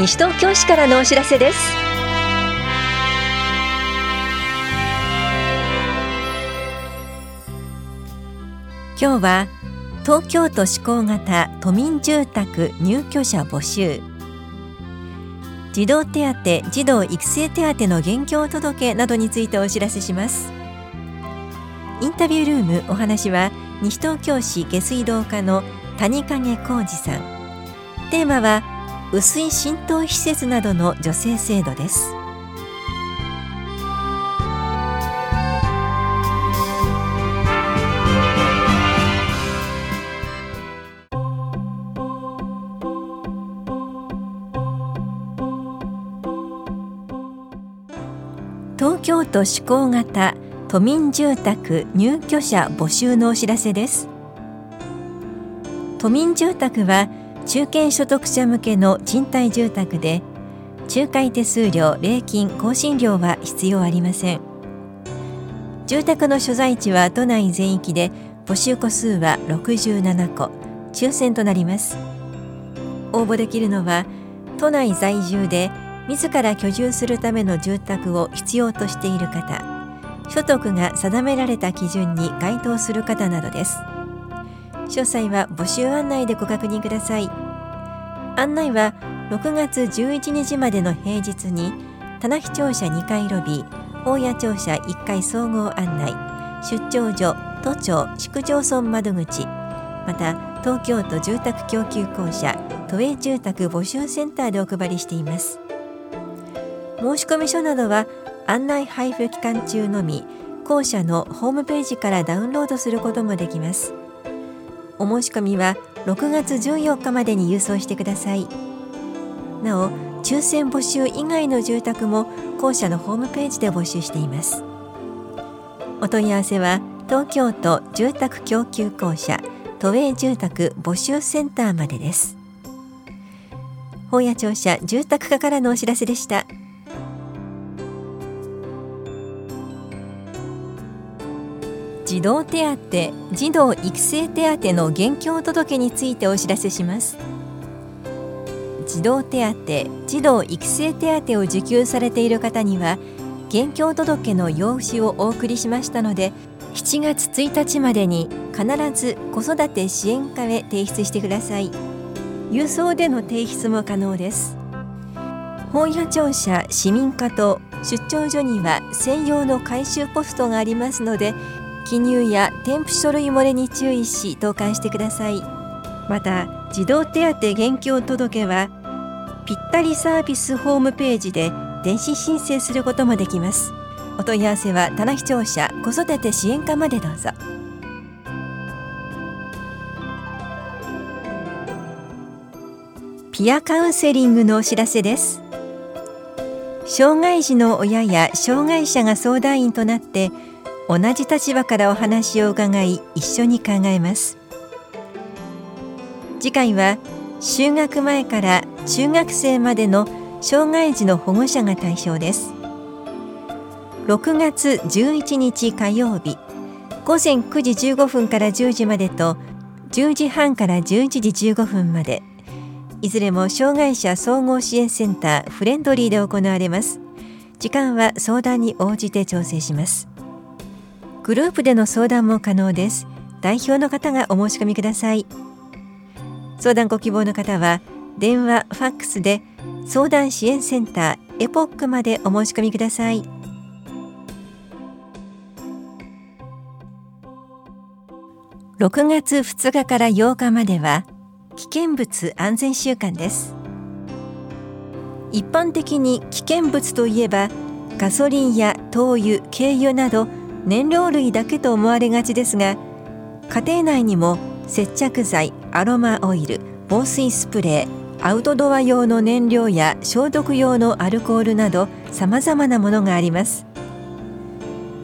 西東京市からのお知らせです。今日は東京都施行型都民住宅入居者募集。児童手当児童育成手当の現況届などについてお知らせします。インタビュールームお話は西東京市下水道課の谷影浩二さん。テーマは薄い浸透施設などの助成制度です。東京都施行型都民住宅入居者募集のお知らせです。都民住宅は中堅所得者向けの賃貸住宅で仲介手数料、礼金、更新料は必要ありません。住宅の所在地は都内全域で募集戸数は67戸抽選となります。応募できるのは都内在住で自ら居住するための住宅を必要としている方所得が定められた基準に該当する方などです。詳細は募集案内でご確認ください。案内は6月11日までの平日に棚視庁舎2階ロビー大谷庁舎1階総合案内出張所都庁市区町村窓口また東京都住宅供給公社都営住宅募集センターでお配りしています。申込書などは案内配布期間中のみ校舎のホームページからダウンロードすることもできます。お申し込みは6月14日までに郵送してください。なお抽選募集以外の住宅も校舎のホームページで募集しています。お問い合わせは東京都住宅供給公社都営住宅募集センターまでです。本屋庁舎住宅課からのお知らせでした。児童手当児童育成手当の現況届についてお知らせします。児童手当児童育成手当を受給されている方には現況届の用紙をお送りしましたので7月1日までに必ず子育て支援課へ提出してください。郵送での提出も可能です。本屋庁舎市民課と出張所には専用の回収ポストがありますので記入や添付書類漏れに注意し投函してください。また児童手当現況届はぴったりサービスホームページで電子申請することもできます。お問い合わせは棚視聴者子育て支援課までどうぞ。ピアカウンセリングのお知らせです。障害児の親や障害者が相談員となって同じ立場からお話を伺い一緒に考えます。次回は就学前から中学生までの障害児の保護者が対象です。6月11日火曜日午前9時15分から10時までと10時半から11時15分までいずれも障害者総合支援センターフレンドリーで行われます。時間は相談に応じて調整します。グループでの相談も可能です。代表の方がお申し込みください。相談ご希望の方は電話ファックスで相談支援センターエポックまでお申し込みください。6月2日から8日までは危険物安全週間です。一般的に危険物といえばガソリンや灯油、軽油など燃料類だけと思われがちですが家庭内にも接着剤アロマオイル防水スプレーアウトドア用の燃料や消毒用のアルコールなどさまざまなものがあります。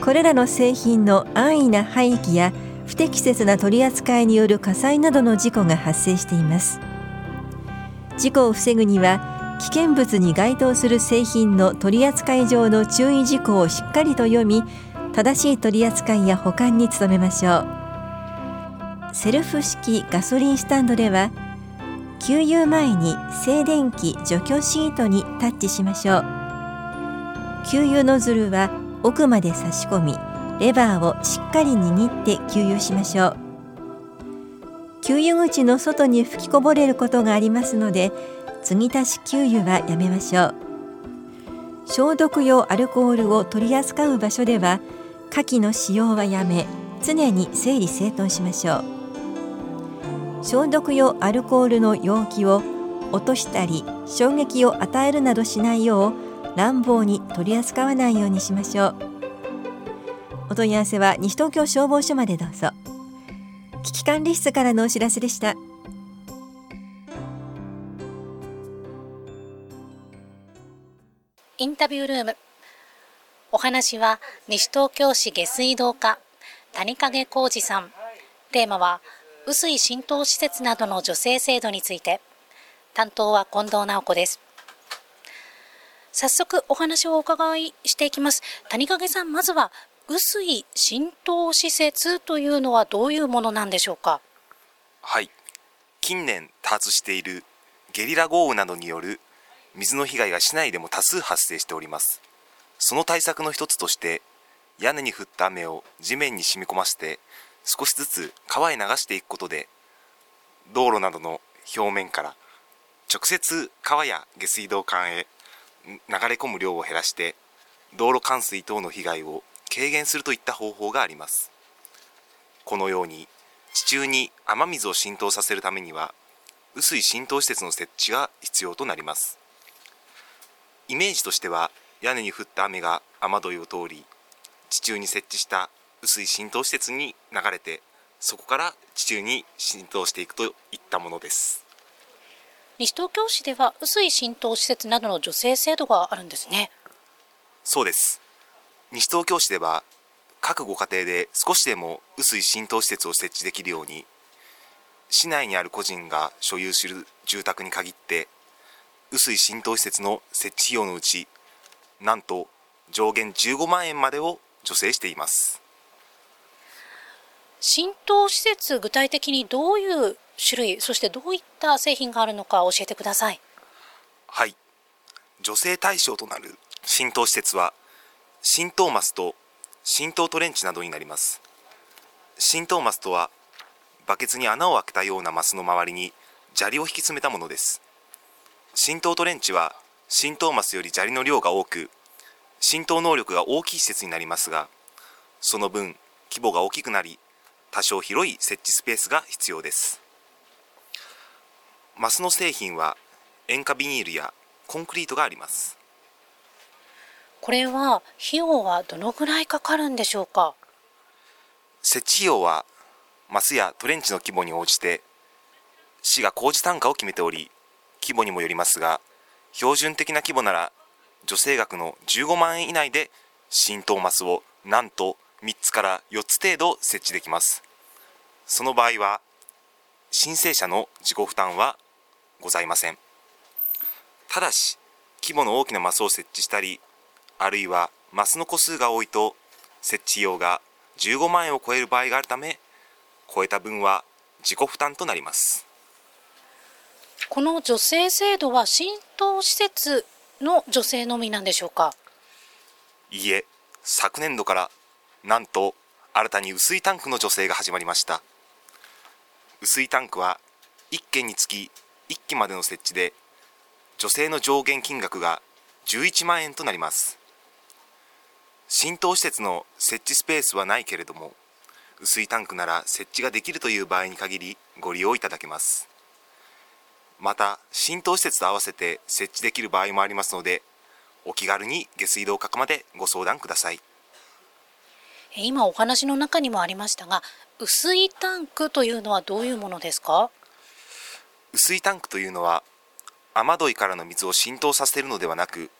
これらの製品の安易な廃棄や不適切な取り扱いによる火災などの事故が発生しています。事故を防ぐには危険物に該当する製品の取扱い上の注意事項をしっかりと読み正しい取り扱いや保管に努めましょう。セルフ式ガソリンスタンドでは給油前に静電気除去シートにタッチしましょう。給油ノズルは奥まで差し込みレバーをしっかり握って給油しましょう。給油口の外に吹きこぼれることがありますので継ぎ足し給油はやめましょう。消毒用アルコールを取り扱う場所では火器の使用はやめ常に整理整頓しましょう消毒用アルコールの容器を落としたり衝撃を与えるなどしないよう乱暴に取り扱わないようにしましょうお問い合わせは西東京消防署までどうぞ危機管理室からのお知らせでしたインタビュールームお話は西東京市下水道課谷影浩二さん。テーマは雨水浸透施設などの助成制度について。担当は近藤直子です。早速お話をお伺いしていきます。谷影さんまずは雨水浸透施設というのはどういうものなんでしょうか？はい。近年多発しているゲリラ豪雨などによる水の被害が市内でも多数発生しております。その対策の一つとして屋根に降った雨を地面に染み込ませて少しずつ川へ流していくことで道路などの表面から直接川や下水道管へ流れ込む量を減らして道路冠水等の被害を軽減するといった方法があります。このように地中に雨水を浸透させるためには雨水浸透施設の設置が必要となります。イメージとしては屋根に降った雨が雨どいを通り地中に設置した雨水浸透施設に流れてそこから地中に浸透していくといったものです。西東京市では雨水浸透施設などの助成制度があるんですね。そうです。西東京市では各ご家庭で少しでも雨水浸透施設を設置できるように市内にある個人が所有する住宅に限って雨水浸透施設の設置費用のうちなんと上限15万円までを助成しています。浸透施設具体的にどういう種類そしてどういった製品があるのか教えてください。はい。助成対象となる浸透施設は浸透マスと浸透トレンチなどになります。浸透マスとはバケツに穴を開けたようなマスの周りに砂利を引き詰めたものです。浸透トレンチは浸透マスより砂利の量が多く浸透能力が大きい施設になりますがその分規模が大きくなり多少広い設置スペースが必要です。マスの製品は塩化ビニールやコンクリートがあります。これは費用はどのぐらいかかるんでしょうか？設置費用はマスやトレンチの規模に応じて市が工事単価を決めており規模にもよりますが標準的な規模なら助成額の15万円以内で浸透マスをなんと3つから4つ程度設置できます。その場合は申請者の自己負担はございません。ただし規模の大きなマスを設置したりあるいはマスの個数が多いと設置費用が15万円を超える場合があるため超えた分は自己負担となります。この助成制度は浸透施設の助成のみなんでしょうか？いいえ昨年度からなんと新たに雨水タンクの助成が始まりました。雨水タンクは1件につき1機までの設置で助成の上限金額が11万円となります。浸透施設の設置スペースはないけれども雨水タンクなら設置ができるという場合に限りご利用いただけます。また浸透施設と合わせて設置できる場合もありますのでお気軽に下水道課までご相談ください。今お話の中にもありましたが雨水タンクというのはどういうものですか？雨水タンクというのは雨どいからの水を浸透させるのではなく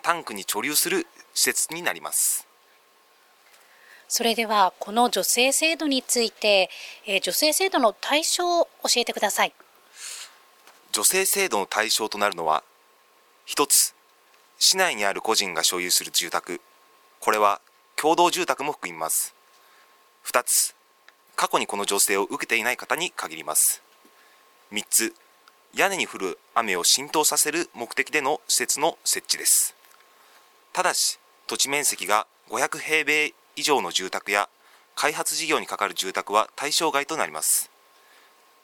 タンクに貯留する施設になります。それではこの助成制度について、えー、助成制度の対象を教えてください助成制度の対象となるのは一つ市内にある個人が所有する住宅。これは共同住宅も含みます。2つ過去にこの助成を受けていない方に限ります。3つ屋根に降る雨を浸透させる目的での施設の設置です。ただし土地面積が500平米以上の住宅や開発事業にかかる住宅は対象外となります。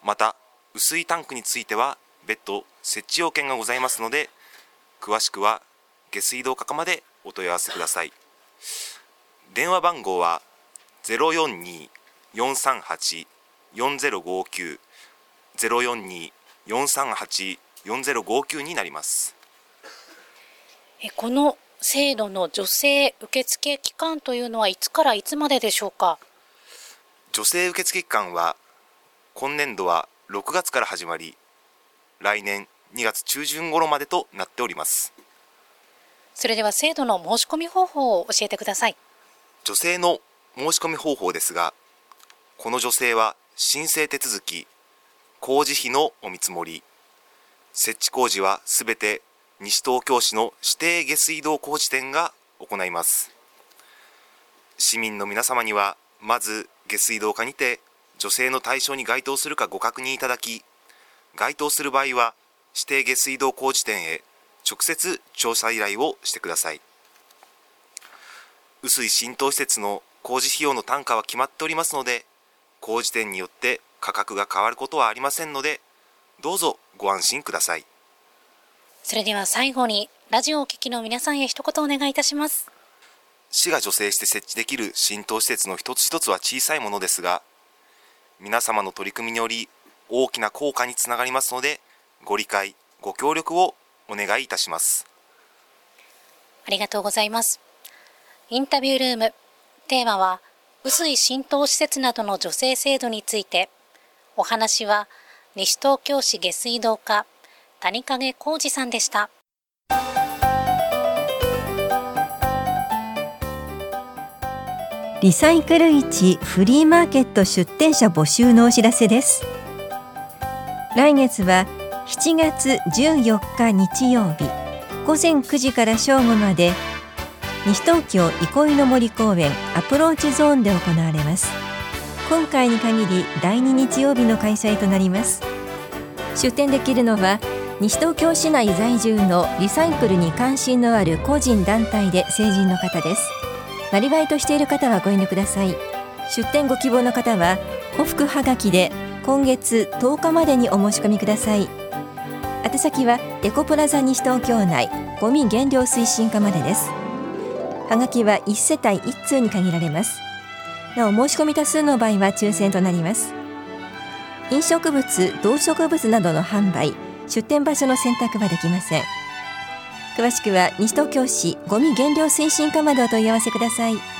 また雨水タンクについては別途設置要件がございますので詳しくは下水道課までお問い合わせください。電話番号は042-438-4059 042-438-4059になります。この制度の助成受付期間というのはいつからいつまででしょうか？助成受付期間は今年度は6月から始まり来年2月中旬頃までとなっております。それでは制度の申し込み方法を教えてください。助成の申し込み方法ですがこの助成は申請手続き工事費のお見積もり設置工事はすべて西東京市の指定下水道工事店が行います。市民の皆様にはまず下水道課にて助成の対象に該当するかご確認いただき該当する場合は指定下水道工事店へ直接調査依頼をしてください。雨水浸透施設の工事費用の単価は決まっておりますので工事店によって価格が変わることはありませんのでどうぞご安心ください。それでは最後にラジオをお聞きの皆さんへ一言お願いいたします。市が助成して設置できる浸透施設の一つ一つは小さいものですが皆様の取り組みにより大きな効果につながりますのでご理解ご協力をお願いいたします。ありがとうございます。インタビュールーム。テーマは雨水浸透施設などの助成制度について。お話は西東京市下水道課谷影浩二さんでした。リサイクル市フリーマーケット出店者募集のお知らせです来月は7月14日日曜日午前9時から正午まで西東京憩いの森公園アプローチゾーンで行われます。今回に限り第2日曜日の開催となります。出店できるのは西東京市内在住のリサイクルに関心のある個人団体で成人の方です。なりわいとしている方はご遠慮ください。出店ご希望の方は古服はがきで今月10日までにお申し込みください。宛先はエコプラザ西東京内ゴミ減量推進課までです。はがきは1世帯1通に限られます。なお申し込み多数の場合は抽選となります。飲食物動植物などの販売出店場所の選択はできません。詳しくは西東京市ゴミ減量推進課までお問い合わせください。